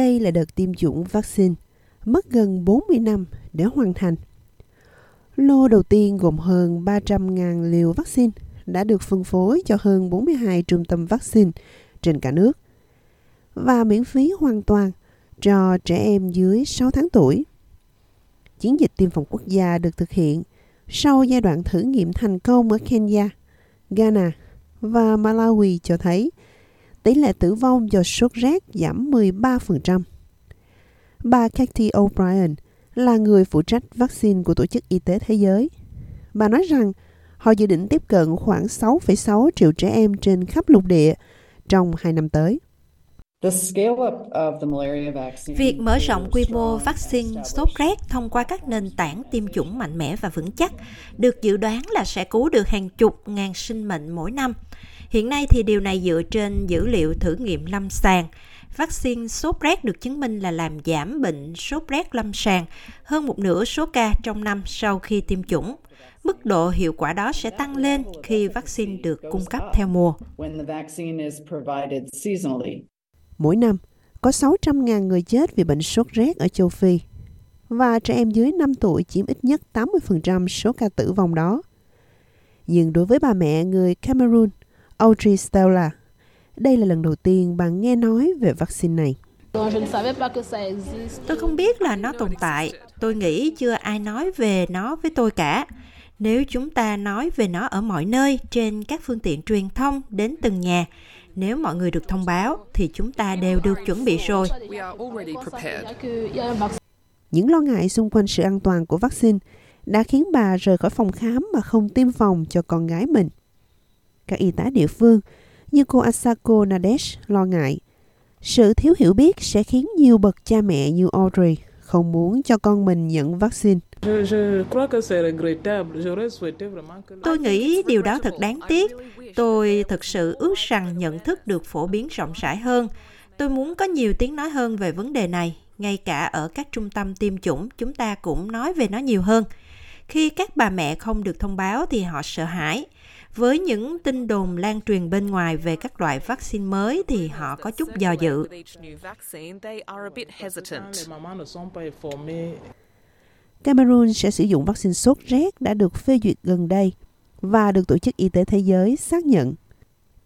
Đây là đợt tiêm chủng vaccine, mất gần 40 năm để hoàn thành. Lô đầu tiên gồm hơn 300.000 liều vaccine đã được phân phối cho hơn 42 trung tâm vaccine trên cả nước và miễn phí hoàn toàn cho trẻ em dưới 6 tháng tuổi. Chiến dịch tiêm phòng quốc gia được thực hiện sau giai đoạn thử nghiệm thành công ở Kenya, Ghana và Malawi cho thấy tỷ lệ tử vong do sốt rét giảm 13%. Bà Katie O'Brien là người phụ trách vaccine của Tổ chức Y tế Thế giới. Bà nói rằng họ dự định tiếp cận khoảng 6,6 triệu trẻ em trên khắp lục địa trong hai năm tới. Việc mở rộng quy mô vaccine sốt rét thông qua các nền tảng tiêm chủng mạnh mẽ và vững chắc được dự đoán là sẽ cứu được hàng chục ngàn sinh mệnh mỗi năm. Hiện nay thì điều này dựa trên dữ liệu thử nghiệm lâm sàng. Vaccine sốt rét được chứng minh là làm giảm bệnh sốt rét lâm sàng hơn một nửa số ca trong năm sau khi tiêm chủng. Mức độ hiệu quả đó sẽ tăng lên khi vaccine được cung cấp theo mùa. Mỗi năm, có 600.000 người chết vì bệnh sốt rét ở châu Phi và trẻ em dưới 5 tuổi chiếm ít nhất 80% số ca tử vong đó. Nhưng đối với bà mẹ người Cameroon, Audrey Stella, đây là lần đầu tiên bà nghe nói về vaccine này. Tôi không biết là nó tồn tại. Tôi nghĩ chưa ai nói về nó với tôi cả. Nếu chúng ta nói về nó ở mọi nơi trên các phương tiện truyền thông đến từng nhà, nếu mọi người được thông báo thì chúng ta đều được chuẩn bị rồi. Những lo ngại xung quanh sự an toàn của vaccine đã khiến bà rời khỏi phòng khám mà không tiêm phòng cho con gái mình. Các y tá địa phương như cô Asako Nadesh lo ngại sự thiếu hiểu biết sẽ khiến nhiều bậc cha mẹ như Audrey không muốn cho con mình nhận vaccine. Tôi nghĩ điều đó thật đáng tiếc. Tôi thực sự ước rằng nhận thức được phổ biến rộng rãi hơn. Tôi muốn có nhiều tiếng nói hơn về vấn đề này. Ngay cả ở các trung tâm tiêm chủng, chúng ta cũng nói về nó nhiều hơn. Khi các bà mẹ không được thông báo thì họ sợ hãi. Với những tin đồn lan truyền bên ngoài về các loại vaccine mới thì họ có chút dò dự. Cameroon sẽ sử dụng vaccine sốt rét đã được phê duyệt gần đây và được Tổ chức Y tế Thế giới xác nhận.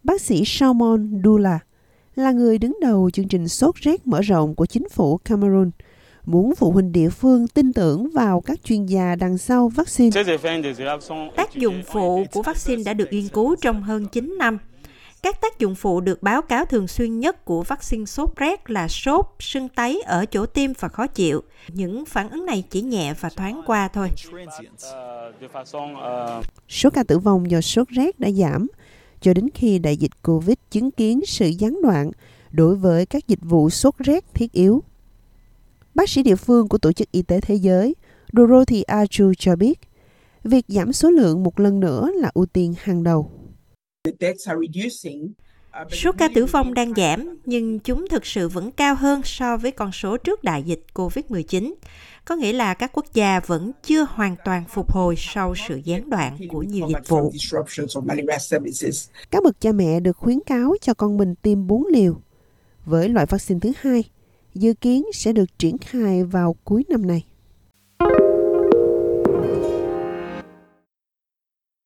Bác sĩ Salmon Dula là người đứng đầu chương trình sốt rét mở rộng của chính phủ Cameroon, muốn phụ huynh địa phương tin tưởng vào các chuyên gia đằng sau vaccine. Tác dụng phụ của vaccine đã được nghiên cứu trong hơn 9 năm. Các tác dụng phụ được báo cáo thường xuyên nhất của vaccine sốt rét là sốt, sưng tấy ở chỗ tiêm và khó chịu. Những phản ứng này chỉ nhẹ và thoáng qua thôi. Số ca tử vong do sốt rét đã giảm cho đến khi đại dịch Covid chứng kiến sự gián đoạn đối với các dịch vụ sốt rét thiết yếu. Bác sĩ địa phương của Tổ chức Y tế Thế giới Dorothy Aju cho biết, việc giảm số lượng một lần nữa là ưu tiên hàng đầu. Số ca tử vong đang giảm, nhưng chúng thực sự vẫn cao hơn so với con số trước đại dịch COVID-19. Có nghĩa là các quốc gia vẫn chưa hoàn toàn phục hồi sau sự gián đoạn của nhiều dịch vụ. Các bậc cha mẹ được khuyến cáo cho con mình tiêm 4 liều. Với loại vaccine thứ hai, dự kiến sẽ được triển khai vào cuối năm nay.